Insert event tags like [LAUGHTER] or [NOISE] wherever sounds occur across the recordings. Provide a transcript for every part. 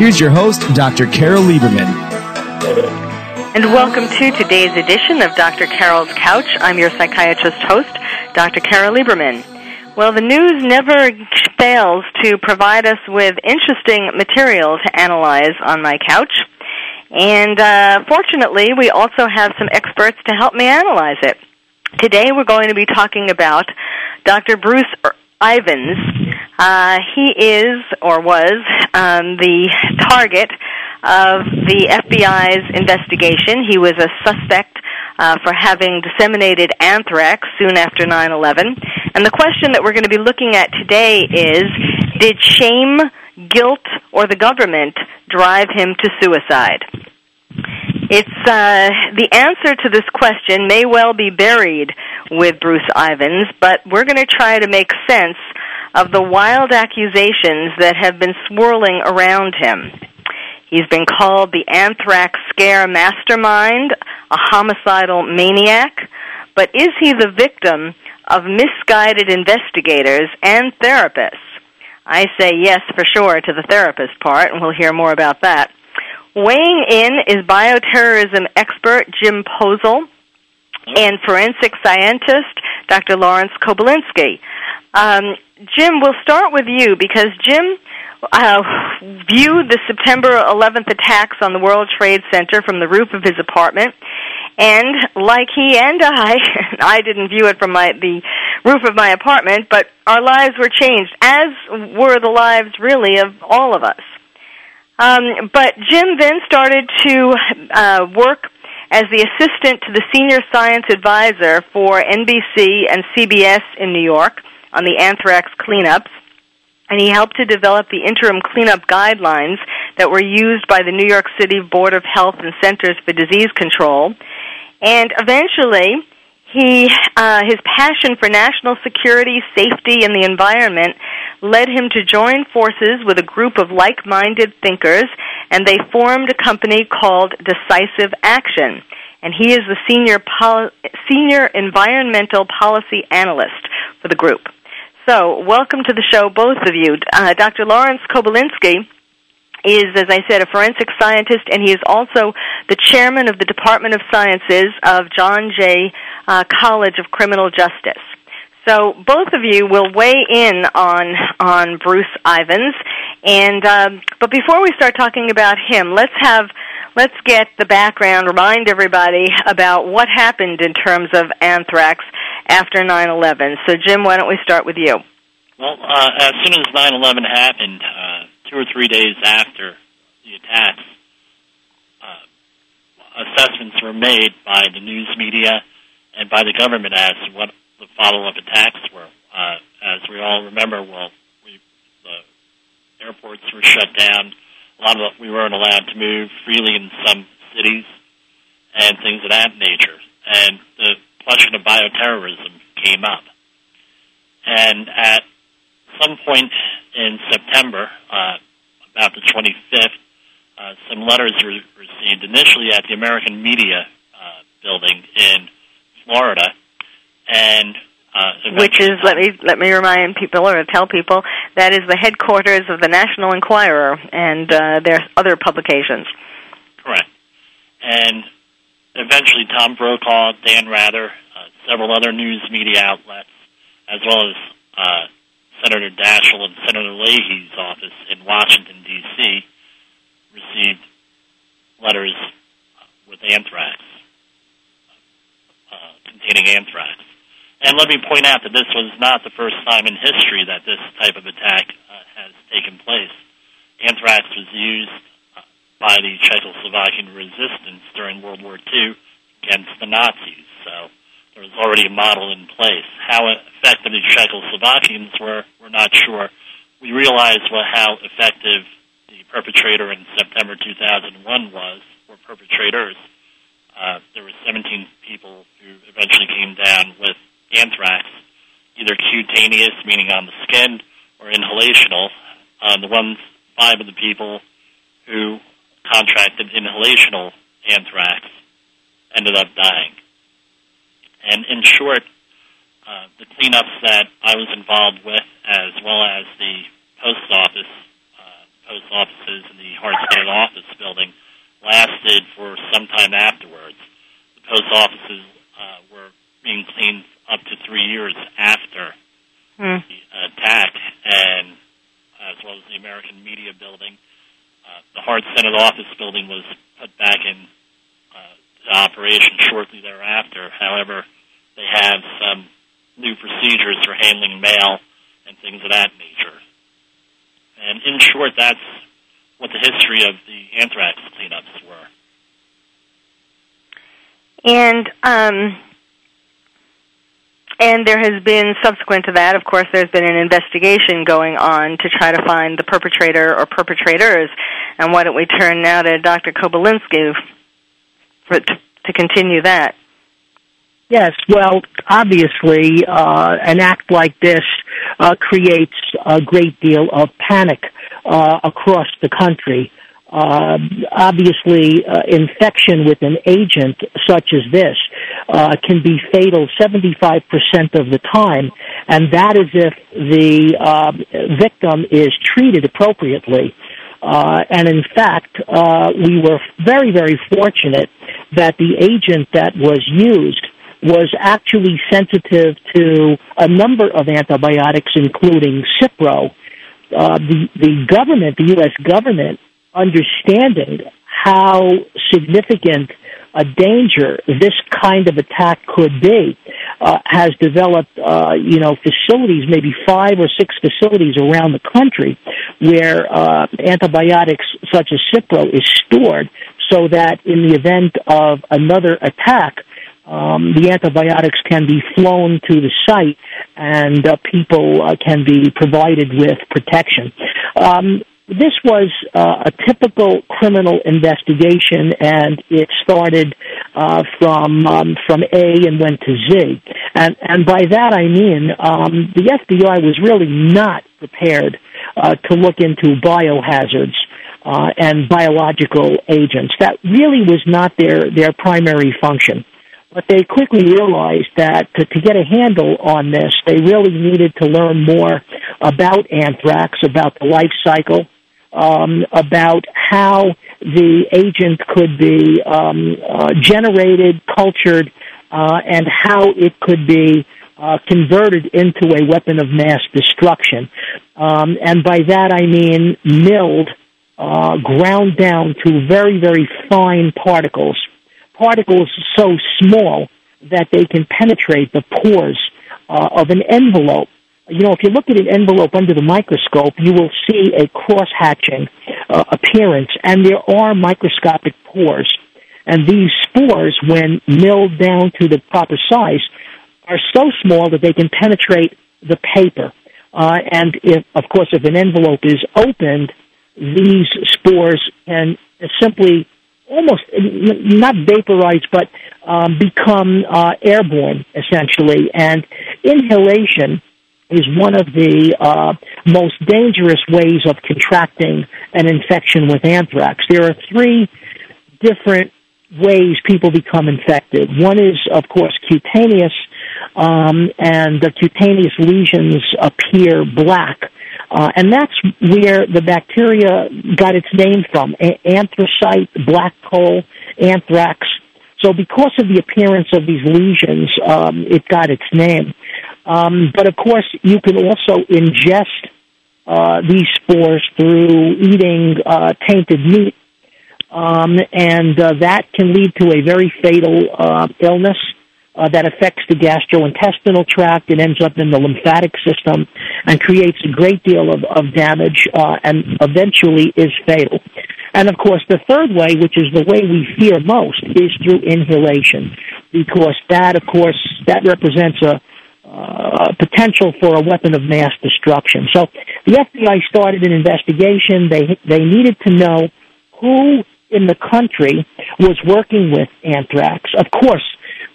Here's your host, Dr. Carol Lieberman. And welcome to today's edition of Dr. Carol's Couch. I'm your psychiatrist host, Dr. Carol Lieberman. Well, the news never fails to provide us with interesting material to analyze on my couch. And uh, fortunately, we also have some experts to help me analyze it. Today, we're going to be talking about Dr. Bruce Ivins. Uh, he is, or was, um, the target of the FBI's investigation. He was a suspect uh, for having disseminated anthrax soon after 9 11. And the question that we're going to be looking at today is Did shame, guilt, or the government drive him to suicide? It's uh, the answer to this question may well be buried with Bruce Ivins, but we're going to try to make sense of the wild accusations that have been swirling around him. He's been called the anthrax scare mastermind, a homicidal maniac, but is he the victim of misguided investigators and therapists? I say yes for sure to the therapist part, and we'll hear more about that. Weighing in is bioterrorism expert Jim Poesl and forensic scientist Dr. Lawrence Kobilinsky. Um, Jim, we'll start with you because Jim uh, viewed the September 11th attacks on the World Trade Center from the roof of his apartment. And like he and I, [LAUGHS] I didn't view it from my, the roof of my apartment, but our lives were changed, as were the lives really of all of us. Um, but Jim then started to uh, work as the assistant to the senior science advisor for NBC and CBS in New York on the anthrax cleanups. And he helped to develop the interim cleanup guidelines that were used by the New York City Board of Health and Centers for Disease Control. And eventually, he, uh, his passion for national security, safety, and the environment led him to join forces with a group of like-minded thinkers, and they formed a company called Decisive Action. And he is the senior senior environmental policy analyst for the group. So, welcome to the show, both of you. Uh, Dr. Lawrence Kobilinsky is, as I said, a forensic scientist, and he is also the chairman of the Department of Sciences of John Jay uh, College of Criminal Justice. So both of you will weigh in on on Bruce Ivins, and um, but before we start talking about him, let's have let's get the background. Remind everybody about what happened in terms of anthrax after 9/11. So Jim, why don't we start with you? Well, uh, as soon as 9/11 happened, uh, two or three days after the attacks, uh, assessments were made by the news media and by the government as what the follow-up attacks were. Uh, as we all remember, well, we, the airports were shut down. A lot of we weren't allowed to move freely in some cities and things of that nature. And the question of bioterrorism came up. And at some point in September, uh, about the 25th, uh, some letters were received initially at the American Media uh, Building in Florida, and uh, which is let me let me remind people or tell people that is the headquarters of the National Enquirer and uh, their other publications. Correct, and eventually Tom Brokaw, Dan Rather, uh, several other news media outlets, as well as uh, Senator Daschle and Senator Leahy's office in Washington, D.C., received letters with anthrax, containing anthrax. And let me point out that this was not the first time in history that this type of attack uh, has taken place. Anthrax was used uh, by the Czechoslovakian resistance during World War II against the Nazis. So there was already a model in place. How effective the Czechoslovakians were, we're not sure. We realize what, how effective the perpetrator in September 2001 was, or perpetrators. Uh, there were 17 people who eventually came down with anthrax, either cutaneous, meaning on the skin, or inhalational. Uh, the ones, five of the people who contracted inhalational anthrax ended up dying. And in short, uh, the cleanups that I was involved with, as well as the post office, uh, post offices in the Hartsfield office building, lasted for some time afterwards. The post offices uh, were being cleaned up to three years after hmm. the attack, and as well as the American Media Building. Uh, the Hart Senate office building was put back in uh, operation shortly thereafter. However, they have some new procedures for handling mail and things of that nature. And in short, that's what the history of the anthrax cleanups were. And um, and there has been subsequent to that, of course, there's been an investigation going on to try to find the perpetrator or perpetrators. And why don't we turn now to Dr. Kobilinsky for, to, to continue that? Yes, well, obviously, uh, an act like this uh, creates a great deal of panic uh, across the country. Uh, obviously, uh, infection with an agent such as this uh, can be fatal 75% of the time, and that is if the victim is treated appropriately. Uh, and in fact, uh, we were very, very fortunate that the agent that was used was actually sensitive to a number of antibiotics, including Cipro. Uh, the the government, the U.S. government, understanding how significant a danger this kind of attack could be, uh, has developed, uh, you know, facilities, maybe five or six facilities around the country where uh, antibiotics such as Cipro is stored so that in the event of another attack, um, the antibiotics can be flown to the site and uh, people uh, can be provided with protection. Um, this was uh, a typical criminal investigation, and it started uh, from um, from A and went to Z. And and by that I mean um, the FBI was really not prepared uh, to look into biohazards uh, and biological agents. That really was not their their primary function. But they quickly realized that to, to get a handle on this, they really needed to learn more about anthrax, about the life cycle, um, about how the agent could be um, uh, generated, cultured, uh, and how it could be uh, converted into a weapon of mass destruction. Um, and by that I mean milled, uh, ground down to very, very fine particles, particles so small that they can penetrate the pores uh, of an envelope you know, if you look at an envelope under the microscope, you will see a cross-hatching uh, appearance, and there are microscopic pores. And these spores, when milled down to the proper size, are so small that they can penetrate the paper. Uh, and if, of course, if an envelope is opened, these spores can simply almost not vaporize, but um, become uh, airborne, essentially. And inhalation is one of the uh, most dangerous ways of contracting an infection with anthrax. There are three different ways people become infected. One is, of course, cutaneous, um, and the cutaneous lesions appear black. Uh, and that's where the bacteria got its name from. Anthracite, black coal, anthrax. So because of the appearance of these lesions, um, it got its name. Um, but of course, you can also ingest uh, these spores through eating uh, tainted meat, um, and uh, that can lead to a very fatal uh, illness uh, that affects the gastrointestinal tract. It ends up in the lymphatic system and creates a great deal of, of damage, uh, and eventually is fatal. And of course, the third way, which is the way we fear most, is through inhalation, because that, of course, that represents a uh, potential for a weapon of mass destruction. So the FBI started an investigation. They they needed to know who in the country was working with anthrax. Of course,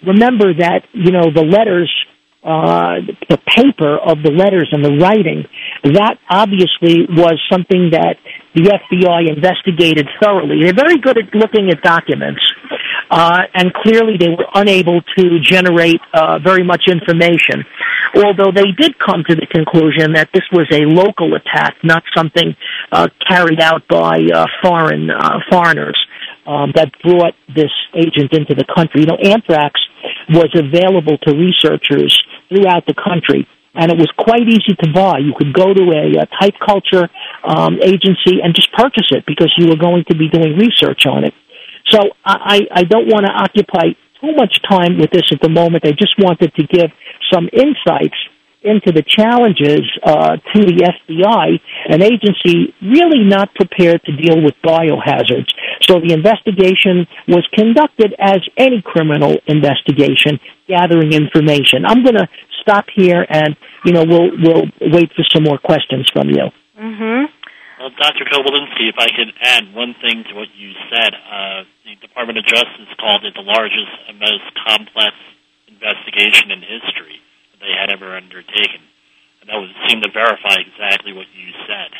remember that you know the letters uh, the paper of the letters and the writing, that obviously was something that the FBI investigated thoroughly. They're very good at looking at documents, uh, and clearly they were unable to generate uh, very much information. Although they did come to the conclusion that this was a local attack, not something uh, carried out by uh, foreign uh, foreigners um, that brought this agent into the country. You know, anthrax was available to researchers throughout the country. And it was quite easy to buy. You could go to a, a type culture um, agency and just purchase it because you were going to be doing research on it. So I, I don't want to occupy too much time with this at the moment. I just wanted to give some insights into the challenges uh, to the FBI, an agency really not prepared to deal with biohazards. So the investigation was conducted as any criminal investigation, gathering information. I'm going to stop here, and you know we'll we'll wait for some more questions from you. Mm-hmm. Well, Dr. Kobilinsky, if I could add one thing to what you said, uh, the Department of Justice called it the largest and most complex investigation in history that they had ever undertaken. And that would seem to verify exactly what you said.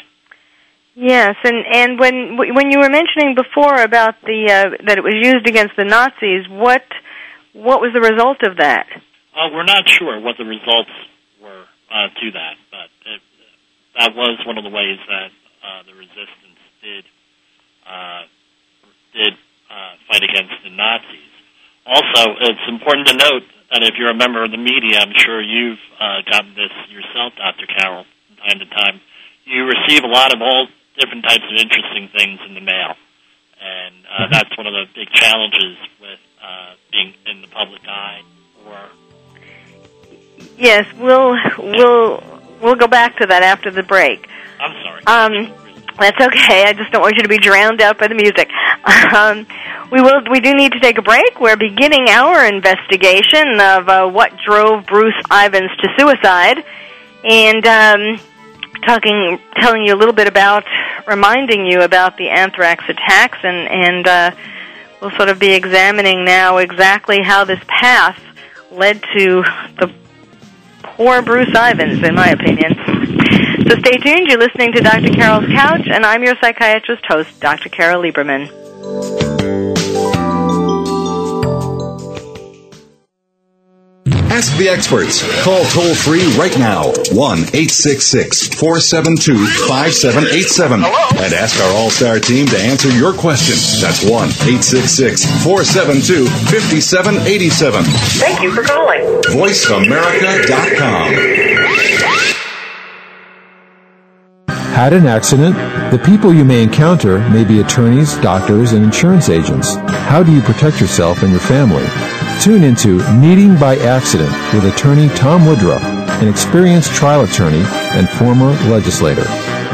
Yes, and and when when you were mentioning before about the uh, that it was used against the Nazis, what what was the result of that? Uh, we're not sure what the results were uh, to that, but it, that was one of the ways that uh, the resistance did uh, did uh, fight against the Nazis. Also, it's important to note that if you're a member of the media, I'm sure you've uh, gotten this yourself, Dr. Carol, from time to time. You receive a lot of all different types of interesting things in the mail, and uh, mm-hmm. that's one of the big challenges with uh, being in the public eye. Or yes, we'll we'll we'll go back to that after the break. I'm sorry. Um, that's okay. I just don't want you to be drowned out by the music. [LAUGHS] Um, we will. We do need to take a break. We're beginning our investigation of uh, what drove Bruce Ivins to suicide, and um, talking, telling you a little bit about, reminding you about the anthrax attacks, and and uh, we'll sort of be examining now exactly how this path led to the poor Bruce Ivins, in my opinion. So stay tuned. You're listening to Dr. Carol's Couch, and I'm your psychiatrist host, Dr. Carol Lieberman. Ask the experts. Call toll free right now 1 866 472 5787 and ask our All Star team to answer your question. That's 1 866 472 5787. Thank you for calling. VoiceAmerica.com. Had an accident? The people you may encounter may be attorneys, doctors, and insurance agents. How do you protect yourself and your family? Tune into Meeting by Accident with attorney Tom Woodruff, an experienced trial attorney and former legislator.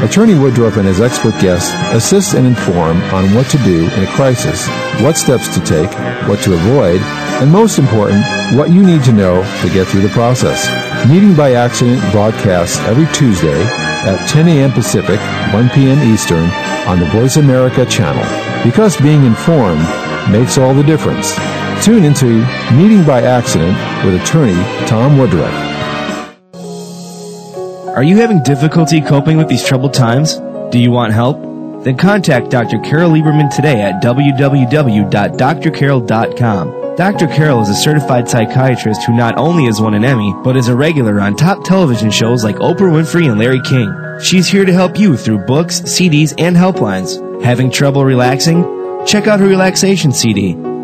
Attorney Woodruff and his expert guests assist and inform on what to do in a crisis, what steps to take, what to avoid, and most important, what you need to know to get through the process. Meeting by Accident broadcasts every Tuesday at 10 a.m. Pacific, 1 p.m. Eastern on the Voice America channel. Because being informed makes all the difference. Tune into Meeting by Accident with attorney Tom Woodruff. Are you having difficulty coping with these troubled times? Do you want help? Then contact Dr. Carol Lieberman today at www.drcarol.com. Dr. Carol is a certified psychiatrist who not only has won an Emmy, but is a regular on top television shows like Oprah Winfrey and Larry King. She's here to help you through books, CDs, and helplines. Having trouble relaxing? Check out her relaxation CD.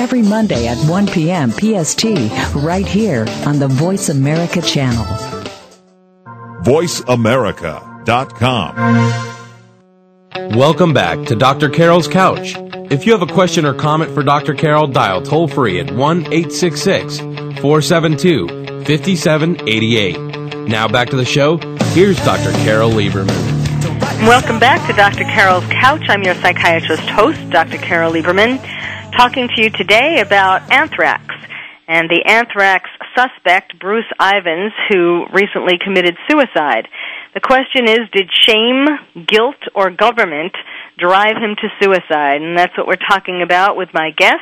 every Monday at 1 p.m. PST, right here on the Voice America channel. VoiceAmerica.com. Welcome back to Dr. Carol's Couch. If you have a question or comment for Dr. Carol, dial toll free at 1 866 472 5788. Now back to the show. Here's Dr. Carol Lieberman. Welcome back to Dr. Carol's Couch. I'm your psychiatrist host, Dr. Carol Lieberman, talking to you today about anthrax and the anthrax suspect, Bruce Ivins, who recently committed suicide. The question is, did shame, guilt, or government drive him to suicide? And that's what we're talking about with my guests,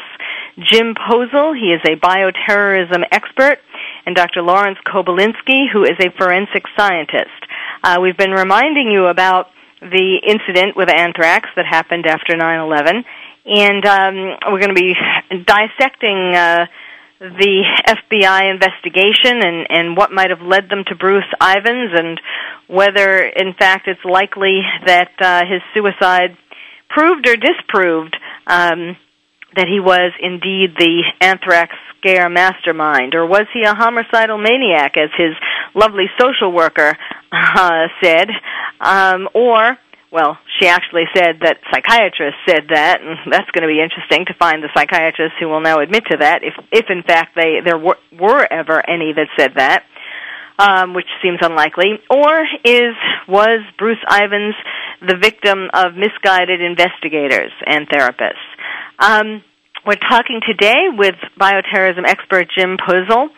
Jim Poesl. He is a bioterrorism expert, and Dr. Lawrence Kobilinsky, who is a forensic scientist. Uh, we've been reminding you about the incident with anthrax that happened after 9/11, and um, we're going to be dissecting uh, the FBI investigation and, and what might have led them to Bruce Ivins, and whether, in fact, it's likely that uh, his suicide proved or disproved um, that he was indeed the anthrax scare mastermind, or was he a homicidal maniac, as his lovely social worker uh, said, um, or well, she actually said that psychiatrists said that, and that's going to be interesting to find the psychiatrists who will now admit to that, if if in fact they there were, were ever any that said that, um, which seems unlikely. Or is was Bruce Ivins the victim of misguided investigators and therapists? Um, we're talking today with bioterrorism expert Jim Poesl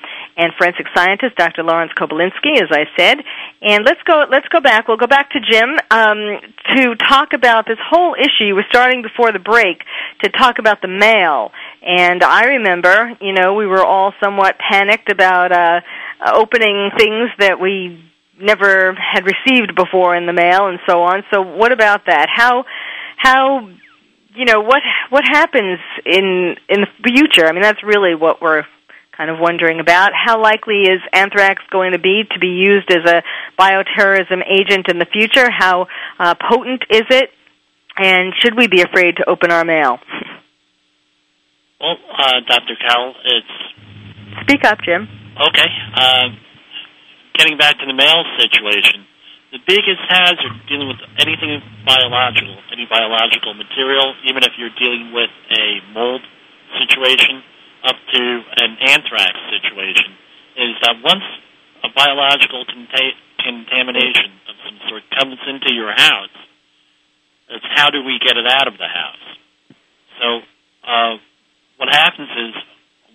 and forensic scientist Dr. Lawrence Kobilinsky, as I said. And let's go. Let's go back. We'll go back to Jim um, to talk about this whole issue. We're starting before the break to talk about the mail. And I remember, you know, we were all somewhat panicked about uh, opening things that we never had received before in the mail and so on. So, what about that? How how you know what what happens in in the future? I mean, that's really what we're kind of wondering about. How likely is anthrax going to be to be used as a bioterrorism agent in the future? How uh, potent is it? And should we be afraid to open our mail? Well, uh, Dr. Carol, it's. Speak up, Jim. Okay. Uh, getting back to the mail situation, the biggest hazard dealing with anything biological, any biological material, even if you're dealing with a mold situation, up to an anthrax situation is that once a biological conta- contamination of some sort comes into your house, it's how do we get it out of the house? So uh, what happens is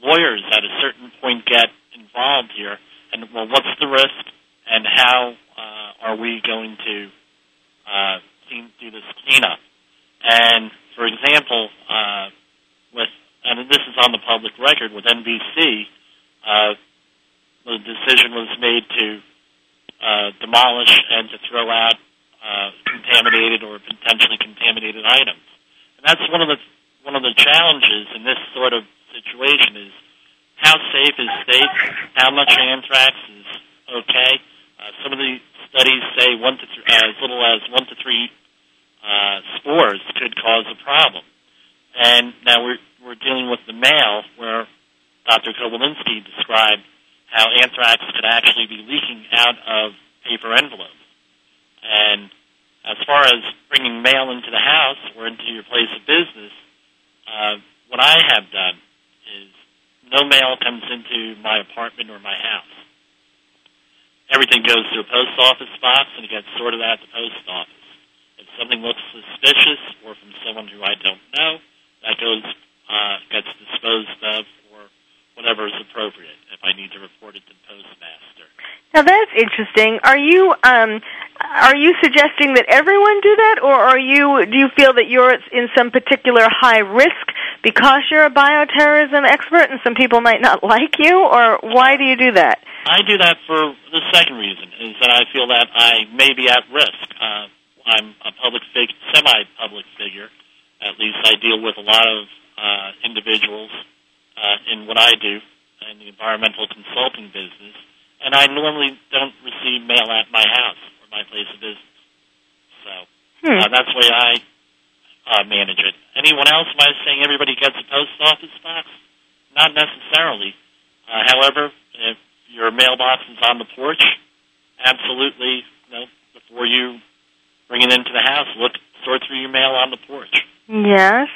lawyers at a certain point get involved here, and well, what's the risk, and how uh, are we going to uh, do this cleanup? And for example, uh, with and this is on the public record with NBC, uh, the decision was made to uh, demolish and to throw out uh, contaminated or potentially contaminated items. And that's one of the one of the challenges in this sort of situation is how safe is safe, how much anthrax is okay. Uh, some of the studies say one to th- uh, as little as one to three uh, spores could cause a problem. And now we're we're dealing with the mail, where Dr. Kobilinsky described how anthrax could actually be leaking out of paper envelopes. And as far as bringing mail into the house or into your place of business, uh, what I have done is no mail comes into my apartment or my house. Everything goes to a post office box and it gets sorted out at the post office. If something looks suspicious or from someone who I don't know, that goes uh, gets disposed of or whatever is appropriate if I need to report it to postmaster. Now that's interesting. Are you um, are you suggesting that everyone do that, or are you do you feel that you're in some particular high risk because you're a bioterrorism expert and some people might not [LAUGHS] like you, or why do you do that? I do that for the second reason is that I feel that I may be at risk. Uh, I'm a public fig- semi-public figure. At least I deal with a lot of uh, individuals uh, in what I do in the environmental consulting business, and I normally don't receive mail at my house or my place of business. So Hmm. uh, that's the way I uh, manage it. Anyone else? Am I saying everybody gets a post office box? Not necessarily. Uh, however, if your mailbox is on the porch, absolutely, you know, before you bring it into the house, look, sort through your mail on the porch Yes.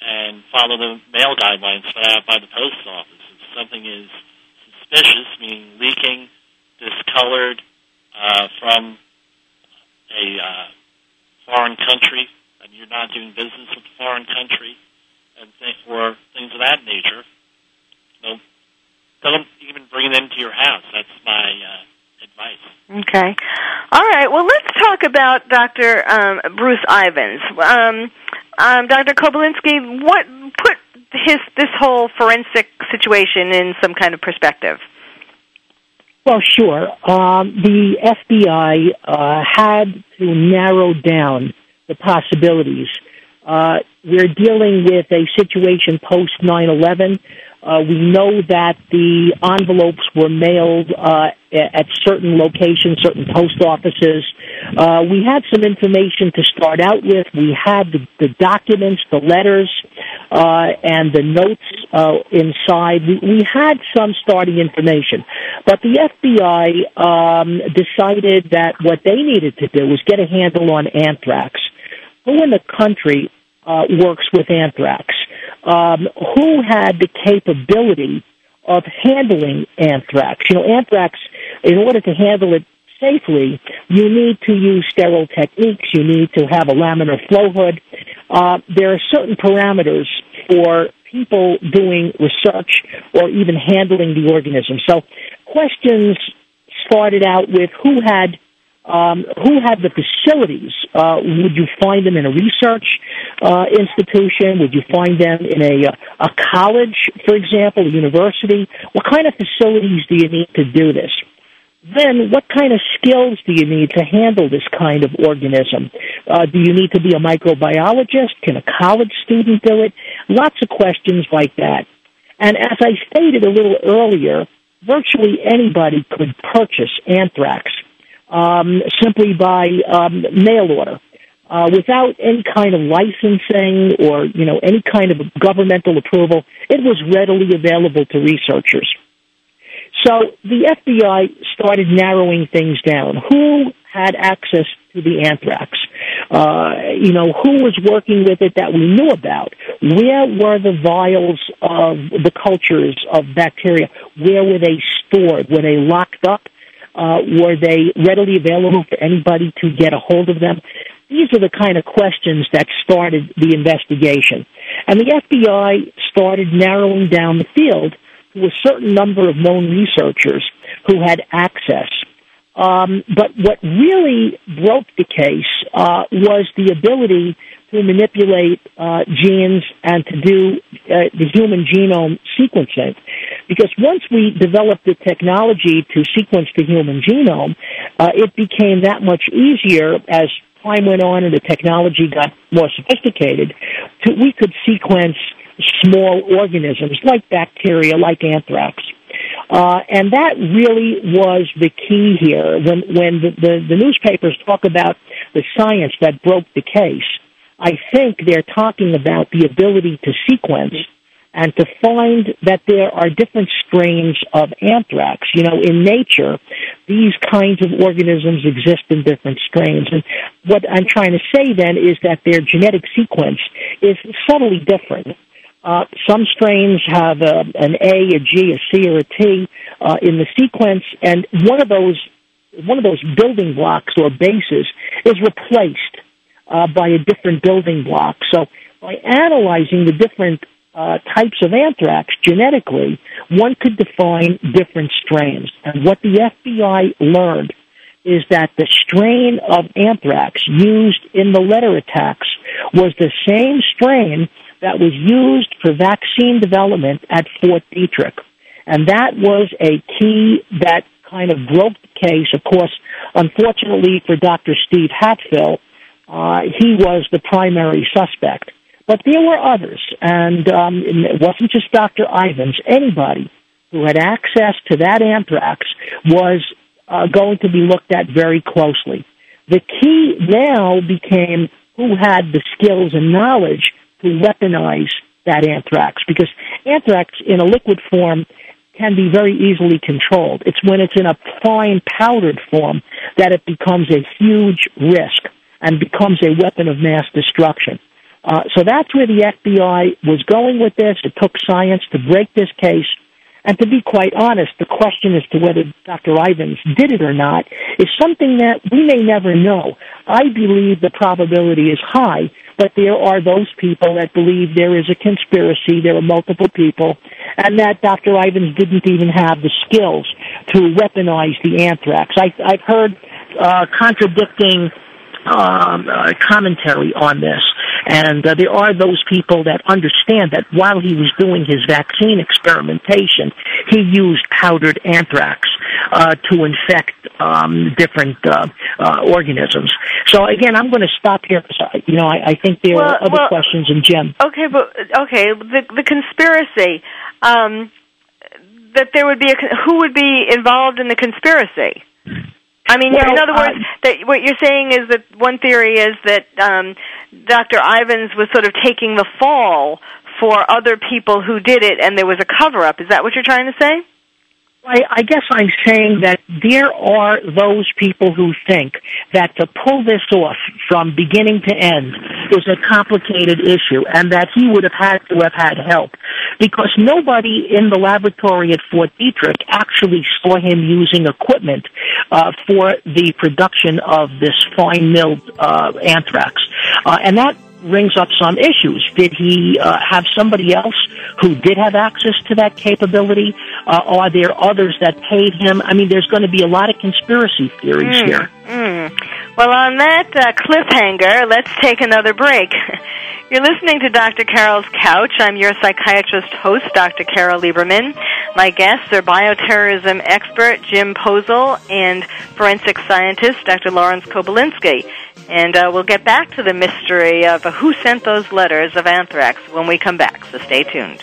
And follow the mail guidelines put out by the post office. If something is suspicious, meaning leaking, discolored uh, from a uh, foreign country, and you're not doing business with a foreign country, and th- or things of that nature, know, don't even bring it into your house. That's my uh, advice. Okay. All right. Well, let's talk about Dr. Um, Bruce Ivins. Um, um, Dr. Kobilinsky, what put his this whole forensic situation in some kind of perspective? Well, sure. Um, the FBI uh, had to narrow down the possibilities. Uh, we're dealing with a situation post 9/11. Uh, we know that the envelopes were mailed uh, at certain locations, certain post offices. Uh, we had some information to start out with. We had the, the documents, the letters, uh, and the notes uh, inside. We, we had some starting information, but the FBI um, decided that what they needed to do was get a handle on anthrax. Who in the country uh, works with anthrax? Um, who had the capability of handling anthrax? You know, anthrax, in order to handle it safely, you need to use sterile techniques. You need to have a laminar flow hood. Uh, there are certain parameters for people doing research or even handling the organism. So questions started out with who had um, who have the facilities? Uh, would you find them in a research uh, institution? Would you find them in a a college, for example, a university? What kind of facilities do you need to do this? Then, what kind of skills do you need to handle this kind of organism? Uh, do you need to be a microbiologist? Can a college student do it? Lots of questions like that. And as I stated a little earlier, virtually anybody could purchase anthrax um, simply by um, mail order. Uh, without any kind of licensing or you know any kind of governmental approval, it was readily available to researchers. So the FBI started narrowing things down. Who had access to the anthrax? Uh, you know, who was working with it that we knew about? Where were the vials of the cultures of bacteria? Where were they stored? Were they locked up? Uh, were they readily available for anybody to get a hold of them? These are the kind of questions that started the investigation. And the FBI started narrowing down the field to a certain number of known researchers who had access. Um, but what really broke the case uh, was the ability to manipulate uh, genes and to do uh, the human genome sequencing. Because once we developed the technology to sequence the human genome, uh, it became that much easier as time went on and the technology got more sophisticated. To, we could sequence small organisms like bacteria, like anthrax. Uh, and that really was the key here. When when the, the, the newspapers talk about the science that broke the case, I think they're talking about the ability to sequence and to find that there are different strains of anthrax. You know, in nature, these kinds of organisms exist in different strains. And what I'm trying to say then is that their genetic sequence is subtly different. Uh, some strains have a, an A, a G, a C, or a T uh, in the sequence, and one of those one of those building blocks or bases is replaced uh, by a different building block. So by analyzing the different uh, types of anthrax genetically, one could define different strains. And what the FBI learned is that the strain of anthrax used in the letter attacks was the same strain that was used for vaccine development at Fort Detrick. And that was a key that kind of broke the case. Of course, unfortunately for Dr. Steve Hatfill, uh, he was the primary suspect. But there were others, and um, it wasn't just Dr. Ivins. Anybody who had access to that anthrax was uh, going to be looked at very closely. The key now became who had the skills and knowledge to weaponize that anthrax, because anthrax in a liquid form can be very easily controlled. It's when it's in a fine powdered form that it becomes a huge risk and becomes a weapon of mass destruction. Uh, so that's where the FBI was going with this. It took science to break this case. And to be quite honest, the question as to whether Dr. Ivins did it or not is something that we may never know. I believe the probability is high, but there are those people that believe there is a conspiracy, there are multiple people, and that Dr. Ivins didn't even have the skills to weaponize the anthrax. I, I've heard uh, contradicting um, uh, commentary on this. And uh, there are those people that understand that while he was doing his vaccine experimentation, he used powdered anthrax uh, to infect um, different uh, uh, organisms. So again, I'm going to stop here. You know, I, I think there well, are other well, questions in Jim. Okay, but okay, the the conspiracy. Um, that there would be a who would be involved in the conspiracy? I mean, Well, in other words, uh, that what you're saying is that one theory is that um, Dr. Ivins was sort of taking the fall for other people who did it, and there was a cover up. Is that what you're trying to say? I, I guess I'm saying that there are those people who think that to pull this off from beginning to end is a complicated issue and that he would have had to have had help because nobody in the laboratory at Fort Detrick actually saw him using equipment uh, for the production of this fine milled uh, anthrax. Uh, and that brings up some issues. Did he uh, have somebody else who did have access to that capability? Uh, are there others that paid him? I mean, there's going to be a lot of conspiracy theories Mm, here. mm. Well, on that uh, cliffhanger, let's take another break. [LAUGHS] You're listening to Dr. Carol's Couch. I'm your psychiatrist host, Dr. Carol Lieberman. My guests are bioterrorism expert Jim Poesl and forensic scientist Dr. Lawrence Kobilinsky. And uh, we'll get back to the mystery of who sent those letters of anthrax when we come back, so stay tuned.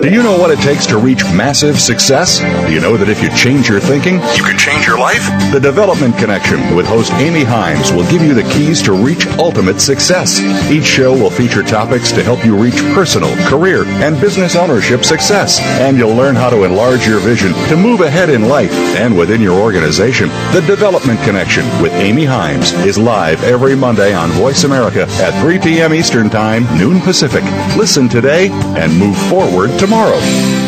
Do you know what it takes to reach massive success? Do you know that if you change your thinking, you can change your life? The Development Connection with host Amy Himes will give you the keys to reach ultimate success. Each show will feature topics to help you reach personal, career, and business ownership success. And you'll learn how to enlarge your vision to move ahead in life and within your organization. The Development Connection with Amy Himes is live every Monday on Voice America at 3 p.m. Eastern Time, noon Pacific. Listen today and move forward tomorrow.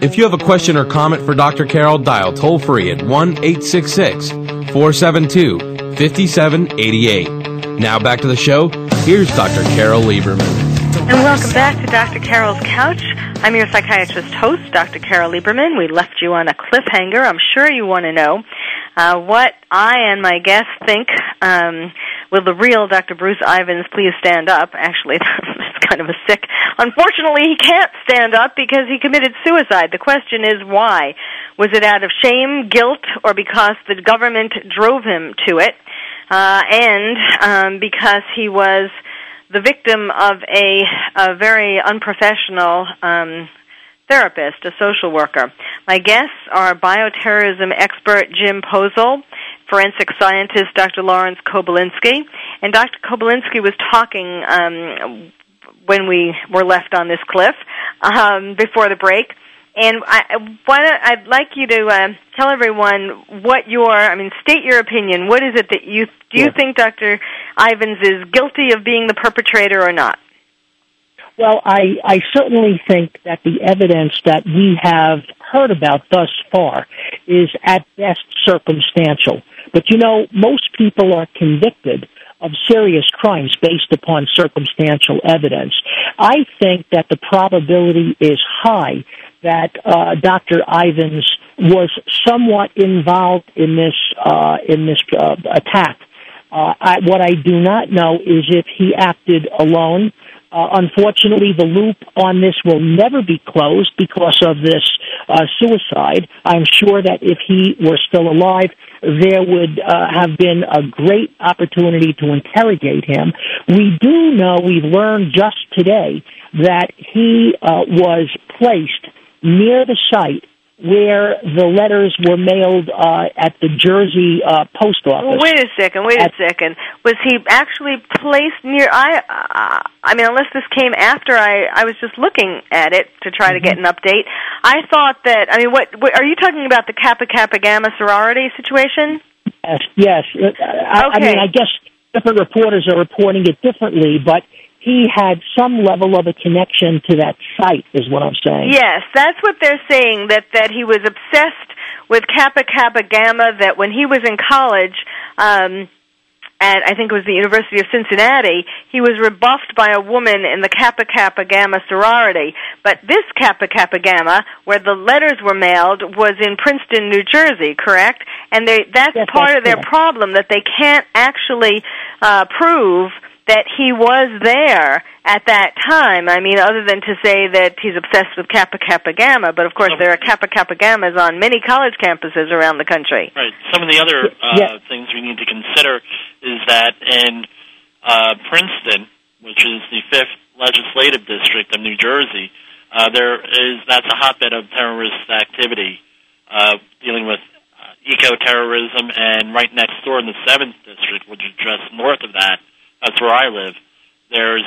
If you have a question or comment for Dr. Carol, dial toll free at 1 866 472 5788. Now back to the show. Here's Dr. Carol Lieberman. And welcome back to Dr. Carol's Couch. I'm your psychiatrist host, Dr. Carol Lieberman. We left you on a cliffhanger. I'm sure you want to know uh, what I and my guests think. Um, will the real Dr. Bruce Ivins please stand up? Actually, [LAUGHS] [LAUGHS] kind of a sick. Unfortunately, he can't stand up because he committed suicide. The question is why? Was it out of shame, guilt, or because the government drove him to it? Uh, and um, because he was the victim of a, a very unprofessional um, therapist, a social worker. My guests are bioterrorism expert Jim Poesl, forensic scientist Dr. Lawrence Kobilinsky, and Dr. Kobilinsky was talking um, when we were left on this cliff um, before the break. And I, why don't, I'd like you to uh, tell everyone what your, I mean, state your opinion. What is it that you do? You Yeah. think Dr. Ivins is guilty of being the perpetrator or not? Well, I, I certainly think that the evidence that we have heard about thus far is at best circumstantial. But you know, most people are convicted of serious crimes based upon circumstantial evidence. I think that the probability is high that uh, Dr. Ivins was somewhat involved in this uh, in this uh, attack. Uh, I, what I do not know is if he acted alone. Uh, unfortunately, the loop on this will never be closed because of this uh, suicide. I'm sure that if he were still alive, there would uh, have been a great opportunity to interrogate him. We do know, we've learned just today, that he uh, was placed near the site where the letters were mailed uh, at the Jersey uh, post office. Wait a second. Wait At- a second. Was he actually placed near? I. Uh, I mean, unless this came after I. I was just looking at it to try to get Mm-hmm. an update. I thought that. I mean, what, what are you talking about? The Kappa Kappa Gamma sorority situation? Yes, yes. I, I mean, I guess different reporters are reporting it differently, but he had some level of a connection to that site, is what I'm saying. Yes, that's what they're saying. That that he was obsessed with Kappa Kappa Gamma. That when he was in college. Um, at I think it was the University of Cincinnati, he was rebuffed by a woman in the Kappa Kappa Gamma sorority. But this Kappa Kappa Gamma, where the letters were mailed, was in Princeton, New Jersey, correct? And they, that's Yes, part that's of their correct. problem that they can't actually uh, prove that he was there at that time. I mean, other than to say that he's obsessed with Kappa Kappa Gamma, but of course there are Kappa Kappa Gammas on many college campuses around the country. Right. Some of the other uh, Yeah. things we need to consider is that in uh, Princeton, which is the fifth legislative district of New Jersey, uh, there is that's a hotbed of terrorist activity, uh, dealing with uh, eco-terrorism, and right next door in the seventh district, which is just north of that, that's where I live. There's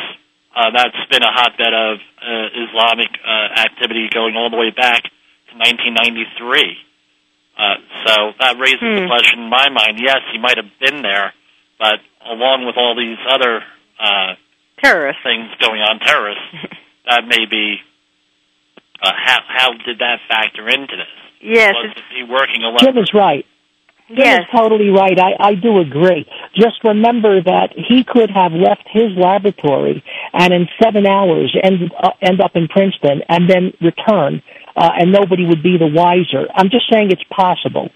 uh, that's been a hotbed of uh, Islamic uh, activity going all the way back to 1993. Uh, so that raises the Hmm. question in my mind. Yes, he might have been there, but along with all these other uh, terrorists things going on, terrorists, [LAUGHS] that may be uh, how how did that factor into this? Yes, was he working alone? Jim is right. Jim yes. is totally right. I, I do agree. Just remember that he could have left his laboratory and in seven hours end, uh, end up in Princeton and then return, uh, and nobody would be the wiser. I'm just saying it's possible.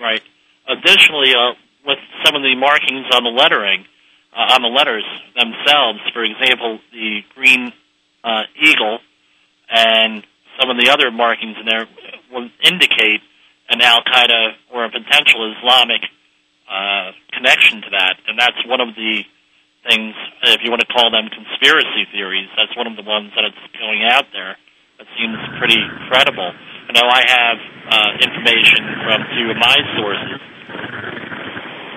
Right. Additionally, uh, with some of the markings on the lettering, uh, on the letters themselves, for example, the green uh, eagle and some of the other markings in there will indicate an Al Qaeda or a potential Islamic uh, connection to that, and that's one of the things, if you want to call them conspiracy theories, that's one of the ones that it's going out there that seems pretty credible. I know I have uh, information from two of my sources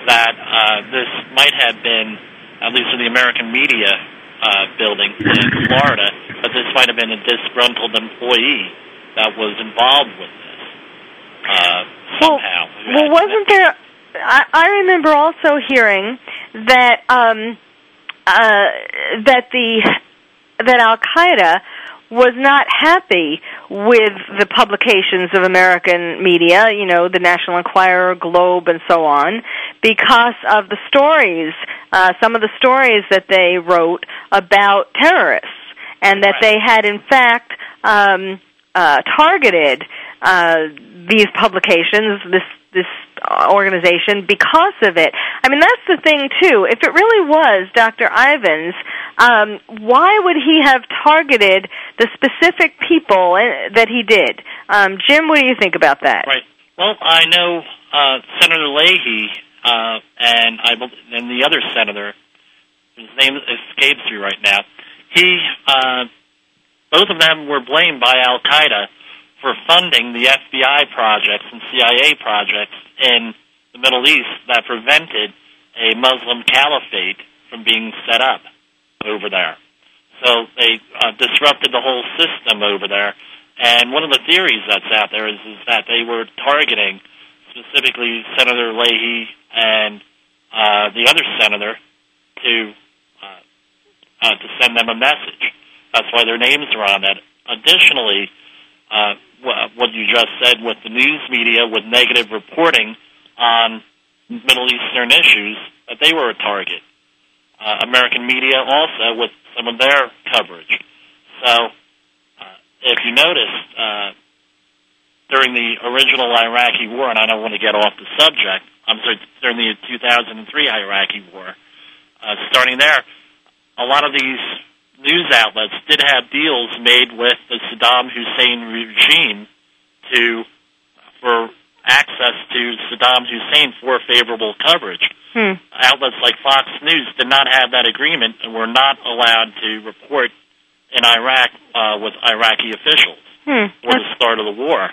that uh, this might have been, at least in the American media uh, building in Florida, that this might have been a disgruntled employee that was involved with this uh, somehow. Well, wasn't there? I, I remember also hearing that um, uh, that the that Al Qaeda was not happy with the publications of American media, you know, the National Enquirer, Globe, and so on, because of the stories, uh, some of the stories that they wrote about terrorists, and that Right. they had in fact um, uh, targeted uh, these publications, this this organization, because of it. I mean, that's the thing too. If it really was Dr. Ivins, um, why would he have targeted the specific people uh, that he did? Um, Jim, what do you think about that? Right. Well, I know uh, Senator Leahy uh, and I and the other senator, whose name escapes me right now. He, uh, both of them were blamed by Al Qaeda for funding the FBI projects and CIA projects in the Middle East that prevented a Muslim caliphate from being set up over there. So they uh, disrupted the whole system over there. And one of the theories that's out there is, is that they were targeting specifically Senator Leahy and uh, the other senator to uh, uh, to send them a message. That's why their names are on that. Additionally, uh, what you just said with the news media with negative reporting on Middle Eastern issues, that they were a target. Uh, American media also with some of their coverage. So, uh, if you noticed, uh, during the original Iraqi war, and I don't want to get off the subject, I'm sorry, during the 2003 Iraqi war, uh, starting there, a lot of these news outlets did have deals made with the Saddam Hussein regime to for access to Saddam Hussein for favorable coverage. Hmm. Outlets like Fox News did not have that agreement and were not allowed to report in Iraq uh, with Iraqi officials Hmm. for the start of the war.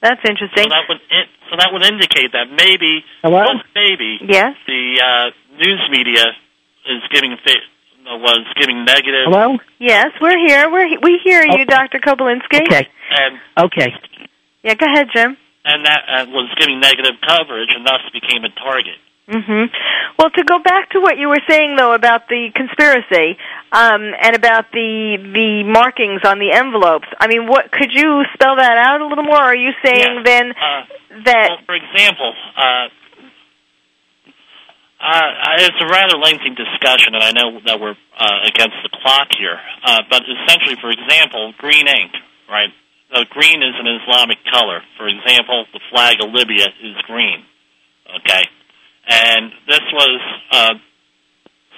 That's So interesting. that would in, so that would indicate that maybe, Hello? just maybe, Yes. the uh, news media is giving fa- was giving negative Hello? Yes, we're here. We're he- we hear you, Okay. Dr. Kobilinsky. Okay. and Okay. Yeah, go ahead, Jim. and that uh, was giving negative coverage and thus became a target. hmm Well, to go back to what you were saying though about the conspiracy um, and about the the markings on the envelopes. I mean, what could you spell that out a little more? Are you saying Yes. then Uh, that? well, for example, uh, uh, it's a rather lengthy discussion, and I know that we're uh, against the clock here. Uh, but essentially, for example, green ink, right? So green is an Islamic color. For example, the flag of Libya is green. Okay, and this was uh,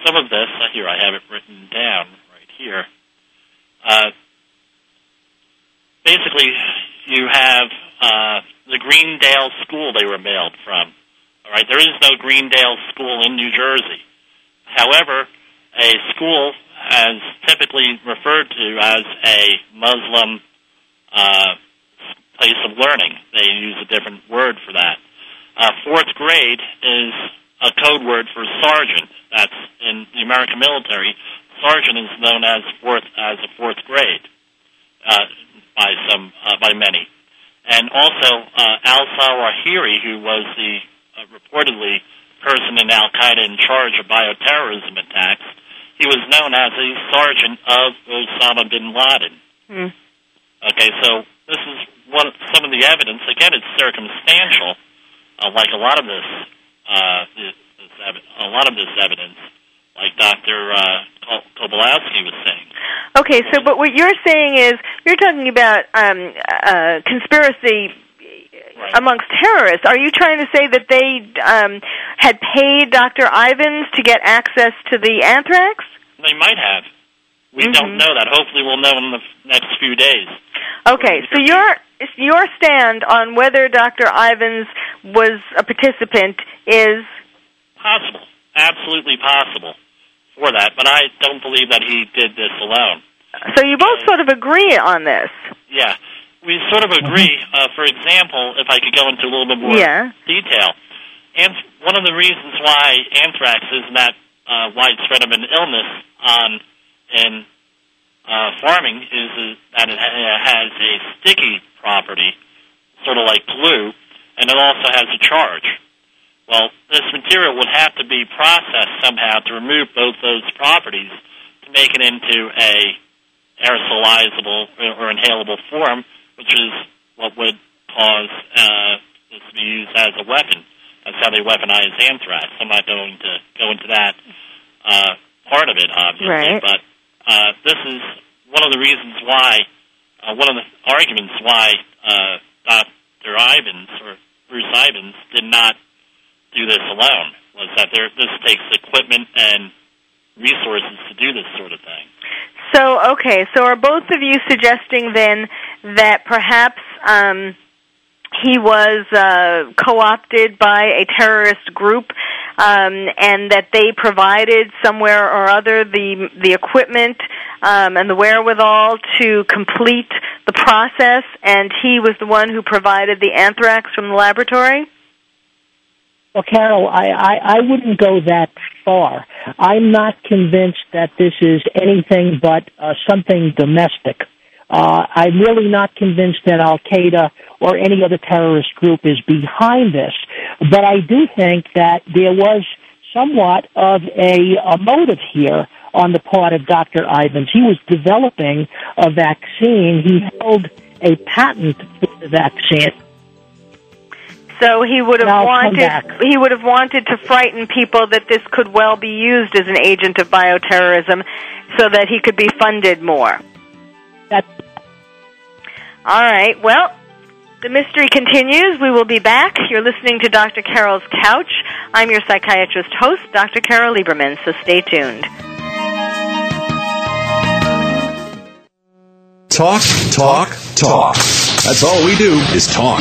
some of this. Uh, here, I have it written down right here. Uh, basically, you have uh, the Greendale School they were mailed from. All right, there is no Greendale School in New Jersey. However, a school as typically referred to as a Muslim uh, place of learning. They use a different word for that. Uh, fourth grade is a code word for sergeant. That's in the American military. Sergeant is known as fourth as a fourth grade uh, by some uh, by many, and also uh, Al Zawahiri, who was the uh, reportedly person in Al Qaeda in charge of bioterrorism attacks. He was known as a sergeant of Osama bin Laden. Hmm. Okay, so this is one some of the evidence. Again, it's circumstantial, uh, like a lot of this, uh, this, this ev- a lot of this evidence, like Dr. Uh, Kol- Kobolowski was saying. Okay, so but what you're saying is you're talking about um, uh, conspiracy. Amongst terrorists. Are you trying to say that they um, had paid Dr. Ivins to get access to the anthrax? They might have. We don't Mhm. know that. Hopefully, we'll know in the next few days. Okay, so your your stand on whether Dr. Ivins was a participant is Possible, absolutely possible for that. But I don't believe that he did this alone. so you both sort of agree on this. Yeah, we sort of agree. Uh, for example, if I could go into a little bit more Yeah. detail, and one of the reasons why anthrax isn't uh, widespread of an illness on in uh, farming is, is that it has a sticky property, sort of like glue, and it also has a charge. Well, this material would have to be processed somehow to remove both those properties to make it into a aerosolizable or inhalable form, which is what would cause uh, this to be used as a weapon. That's how they weaponize anthrax. I'm not going to go into that uh, part of it, obviously, Right. but uh, this is one of the reasons why, uh, one of the arguments why uh, Dr. Ivins or Bruce Ivins did not do this alone was that there this takes equipment and resources to do this sort of thing. So, okay, so are both of you suggesting then that perhaps um, he was uh, co-opted by a terrorist group, um, and that they provided somewhere or other the the equipment um, and the wherewithal to complete the process, and he was the one who provided the anthrax from the laboratory? Well, Carol, I, I, I wouldn't go that far. I'm not convinced that this is anything but uh, something domestic. Uh, I'm really not convinced that Al Qaeda or any other terrorist group is behind this, but I do think that there was somewhat of a, a motive here on the part of Dr. Ivins. He was developing a vaccine. He held a patent for the vaccine. So he would have wanted he would have wanted to frighten people that this could well be used as an agent of bioterrorism so that he could be funded more. That's All right. Well, the mystery continues. We will be back. You're listening to Dr. Carol's Couch. I'm your psychiatrist host, Dr. Carol Lieberman, so stay tuned. Talk, talk, talk. That's all we do is talk.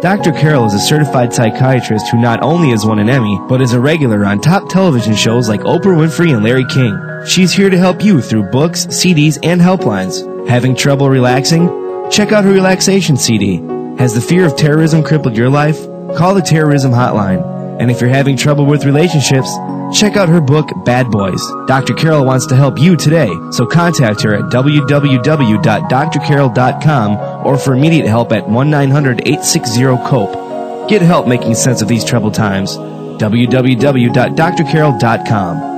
Dr. Carol is a certified psychiatrist who not only has won an Emmy, but is a regular on top television shows like Oprah Winfrey and Larry King. She's here to help you through books, CDs, and helplines. Having trouble relaxing? Check out her relaxation CD. Has the fear of terrorism crippled your life? Call the terrorism hotline. And if you're having trouble with relationships, check out her book, Bad Boys. Dr. Carol wants to help you today, so contact her at www.drcarol.com or for immediate help at 1-900-860-COPE. Get help making sense of these troubled times. www.drcarol.com.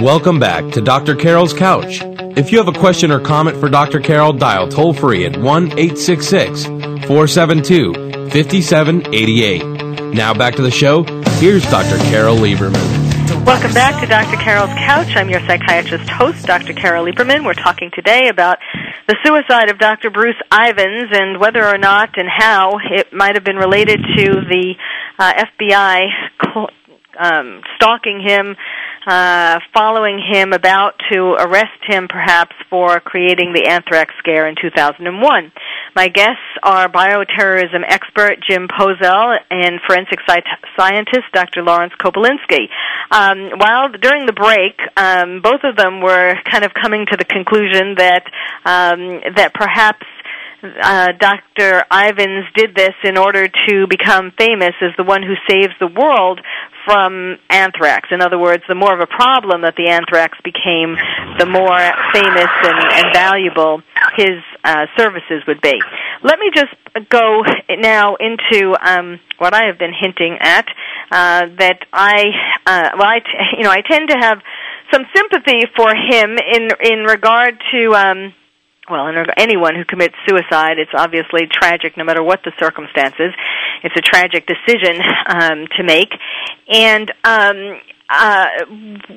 Welcome back to Dr. Carol's Couch. If you have a question or comment for Dr. Carol, dial toll free at 1 866 472 5788. Now back to the show. Here's Dr. Carol Lieberman. Welcome back to Dr. Carol's Couch. I'm your psychiatrist host, Dr. Carol Lieberman. We're talking today about the suicide of Dr. Bruce Ivins and whether or not and how it might have been related to the uh, FBI um, stalking him uh, following him about to arrest him perhaps for creating the anthrax scare in 2001. My guests are bioterrorism expert Jim Poesl and forensic scientist Dr. Lawrence Kobilinsky. Um, while during the break, um, both of them were kind of coming to the conclusion that um, that perhaps uh, Dr. Ivins did this in order to become famous as the one who saves the world from anthrax. In other words, the more of a problem that the anthrax became, the more famous and, and valuable his uh, services would be. Let me just go now into um, what I have been hinting at. Uh, that I, uh, well, I, t- you know, I tend to have some sympathy for him in in regard to. Um, well, and anyone who commits suicide, it's obviously tragic no matter what the circumstances. It's a tragic decision um, to make. And um, uh,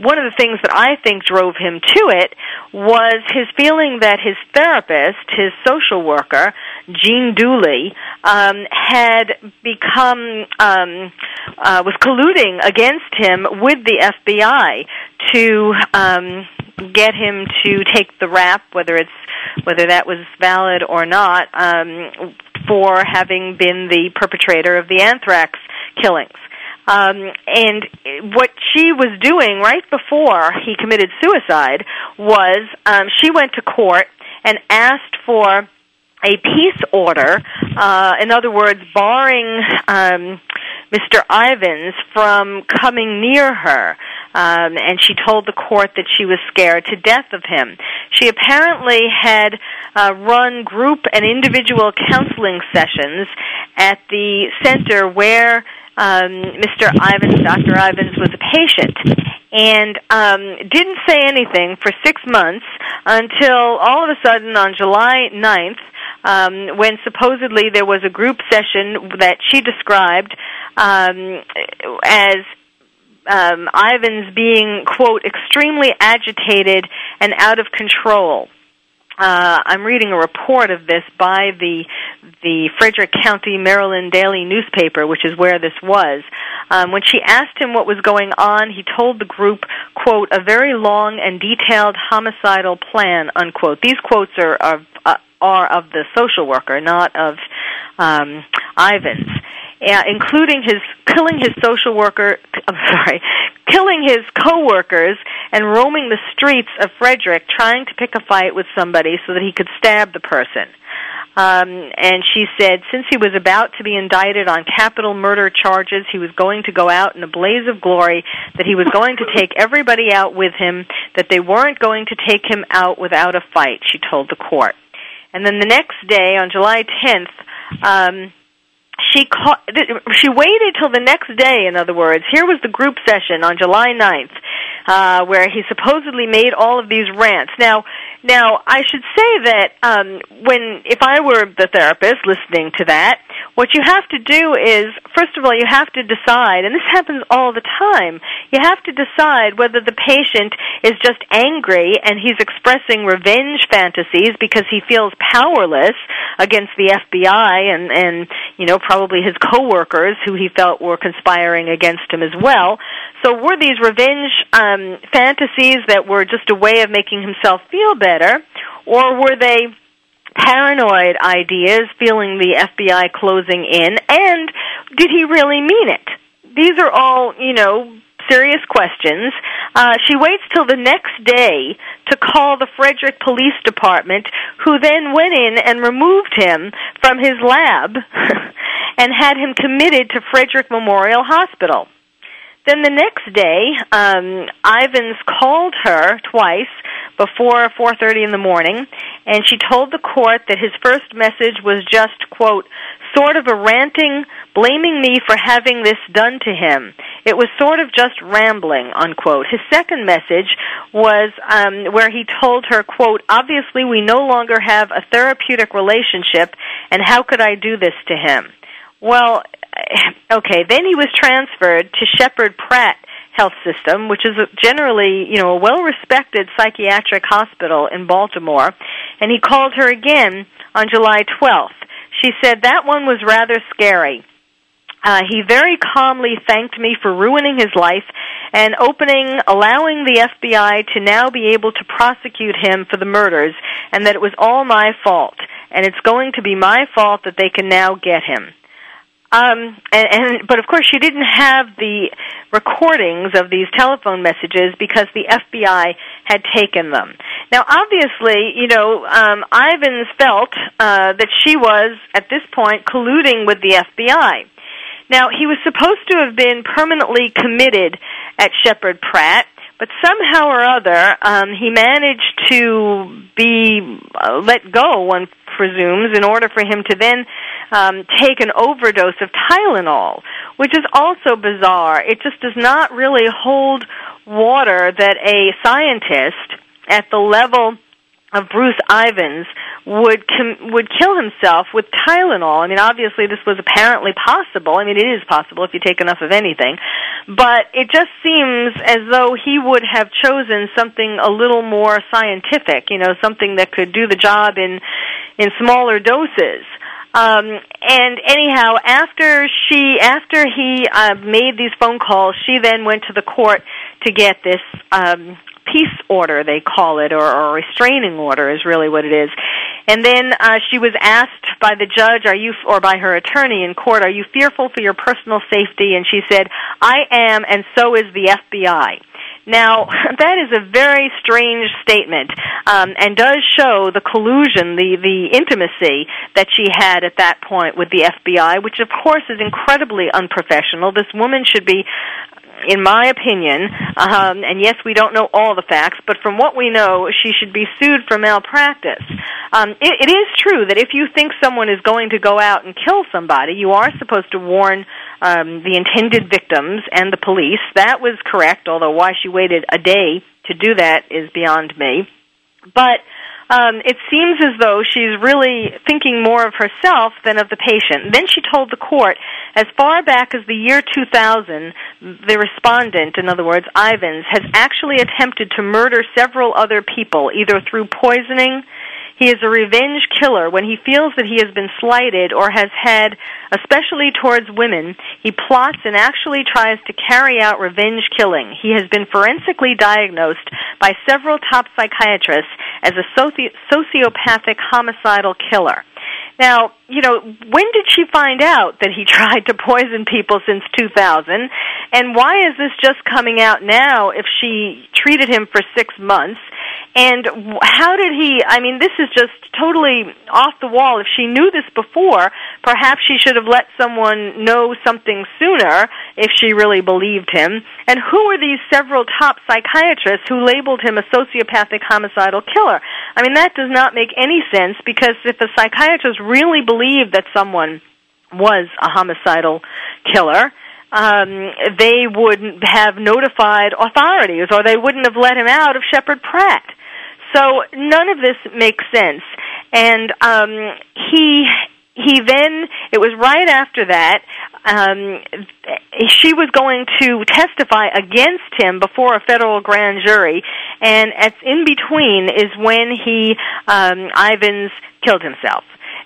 one of the things that I think drove him to it was his feeling that his therapist, his social worker, Jean Duley, um, had become um, uh, was colluding against him with the FBI to um, get him to take the rap, whether it's whether that was valid or not, um, for having been the perpetrator of the anthrax killings. Um, and what she was doing right before he committed suicide was um, she went to court and asked for a peace order, uh, in other words, barring um, Mr. Ivins from coming near her. Um, and she told the court that she was scared to death of him. She apparently had uh, run group and individual counseling sessions at the center where um, Mr. Ivins, Dr. Ivins, was a patient, and um, didn't say anything for six months until all of a sudden on July 9th, um, when supposedly there was a group session that she described um, as um, Ivins being, quote, extremely agitated and out of control. Uh, I'm reading a report of this by the the Frederick County, Maryland Daily newspaper, which is where this was. Um, when she asked him what was going on, he told the group, "quote a very long and detailed homicidal plan." Unquote. These quotes are of uh, are of the social worker, not of um, Ivins uh, including his killing his social worker. I'm sorry, killing his coworkers and roaming the streets of Frederick, trying to pick a fight with somebody so that he could stab the person. Um, and she said, since he was about to be indicted on capital murder charges, he was going to go out in a blaze of glory, that he was going to take everybody out with him, that they weren't going to take him out without a fight, she told the court. And then the next day, on July 10th, um, she call, she waited till the next day in other words. Here was the group session on July 9th uh where he supposedly made all of these rants. Now now I should say that um when if I were the therapist listening to that what you have to do is first of all you have to decide and this happens all the time you have to decide whether the patient is just angry and he's expressing revenge fantasies because he feels powerless against the FBI and and you know probably his coworkers who he felt were conspiring against him as well. So were these revenge um fantasies that were just a way of making himself feel better or were they paranoid ideas, feeling the FBI closing in, and did he really mean it? These are all, you know, serious questions Uh, she waits till the next day to call the Frederick Police Department, who then went in and removed him from his lab [LAUGHS] and had him committed to Frederick Memorial Hospital. Then the next day, um, Ivins called her twice before 4:30 in the morning, and she told the court that his first message was just quote sort of a ranting, blaming me for having this done to him. It was sort of just rambling, unquote. His second message was um, where he told her, quote, obviously we no longer have a therapeutic relationship, and how could I do this to him? Well, okay, then he was transferred to Sheppard Pratt Health System, which is generally, you know, a well-respected psychiatric hospital in Baltimore, and he called her again on July 12th. She said that one was rather scary. Uh, he very calmly thanked me for ruining his life and opening, allowing the FBI to now be able to prosecute him for the murders, and that it was all my fault, and it's going to be my fault that they can now get him. Um, and, and but of course she didn't have the recordings of these telephone messages because the FBI had taken them. Now, obviously, you know, um, Ivins felt uh, that she was at this point colluding with the FBI. Now, he was supposed to have been permanently committed at Sheppard Pratt, but somehow or other, um, he managed to be uh, let go, one presumes, in order for him to then um, take an overdose of Tylenol, which is also bizarre. It just does not really hold water that a scientist at the level of Bruce Ivins would com- would kill himself with Tylenol. I mean, obviously this was apparently possible. I mean, it is possible if you take enough of anything, but it just seems as though he would have chosen something a little more scientific. You know, something that could do the job in in smaller doses. Um, and anyhow, after she, after he uh, made these phone calls, she then went to the court to get this um, peace order, they call it, or, or restraining order is really what it is. And then uh, she was asked by the judge, "Are you, or by her attorney in court, are you fearful for your personal safety?" And she said, "I am, and so is the FBI." Now, [LAUGHS] that is a very strange statement, um, and does show the collusion, the the intimacy that she had at that point with the FBI, which of course is incredibly unprofessional. This woman should be in my opinion, um, and yes, we don't know all the facts, but from what we know, she should be sued for malpractice. Um, it, it is true that if you think someone is going to go out and kill somebody, you are supposed to warn um, the intended victims and the police. That was correct, although why she waited a day to do that is beyond me. But um, it seems as though she's really thinking more of herself than of the patient. Then she told the court, as far back as the year 2000, the respondent, in other words, Ivins, has actually attempted to murder several other people, either through poisoning, he is a revenge killer. When he feels that he has been slighted or has had, especially towards women, he plots and actually tries to carry out revenge killing. He has been forensically diagnosed by several top psychiatrists as a soci- sociopathic homicidal killer. Now, you know, when did she find out that he [LAUGHS] tried to poison people since 2000? And why is this just coming out now if she treated him for six months? And how did he, I mean, this is just totally off the wall. If she knew this before, perhaps she should have let someone know something sooner if she really believed him. And who are these several top psychiatrists who labeled him a sociopathic homicidal killer? I mean, that does not make any sense because if a psychiatrist really believed that someone was a homicidal killer, um, they would have notified authorities or they wouldn't have let him out of Sheppard Pratt. So none of this makes sense. And um, he he then it was right after that um, she was going to testify against him before a federal grand jury, and at in between is when he um, Ivins killed himself.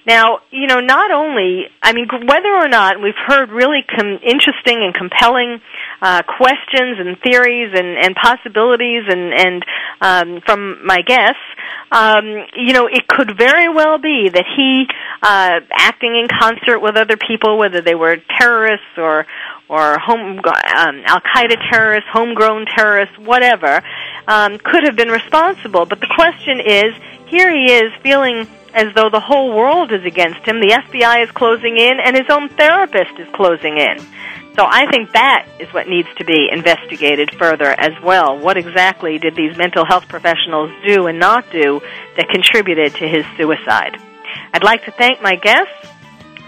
Now, you know, not only, I mean, whether or not we've heard really com- interesting and compelling uh, questions and theories and, and possibilities and, and um, from my guests, um, you know, it could very well be that he, uh, acting in concert with other people, whether they were terrorists or or home um, Al Qaeda terrorists, homegrown terrorists, whatever, um, could have been responsible. But the question is, here he is feeling as though the whole world is against him. The FBI is closing in, and his own therapist is closing in. So I think that is what needs to be investigated further as well. What exactly did these mental health professionals do and not do that contributed to his suicide? I'd like to thank my guests,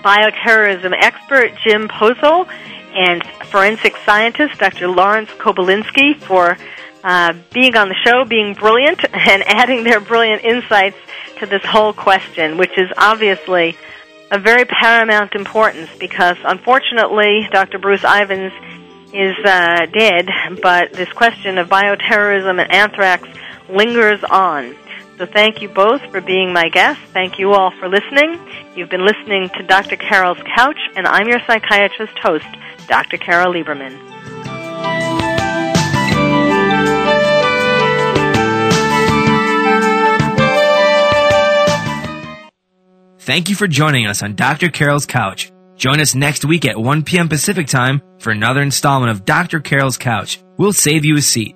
bioterrorism expert Jim Poesl and forensic scientist Dr. Lawrence Kobylsky for uh, being on the show, being brilliant, [LAUGHS] and adding their brilliant insights to this whole question, which is obviously a very paramount importance because unfortunately Dr. Bruce Ivins is uh, dead, but this question of bioterrorism and anthrax lingers on. So thank you both for being my guests. Thank you all for listening. You've been listening to Dr. Carol's Couch, and I'm your psychiatrist host, Dr. Carol Lieberman. Thank you for joining us on Dr. Carol's Couch. Join us next week at 1 p.m. Pacific Time for another installment of Dr. Carol's Couch. We'll save you a seat.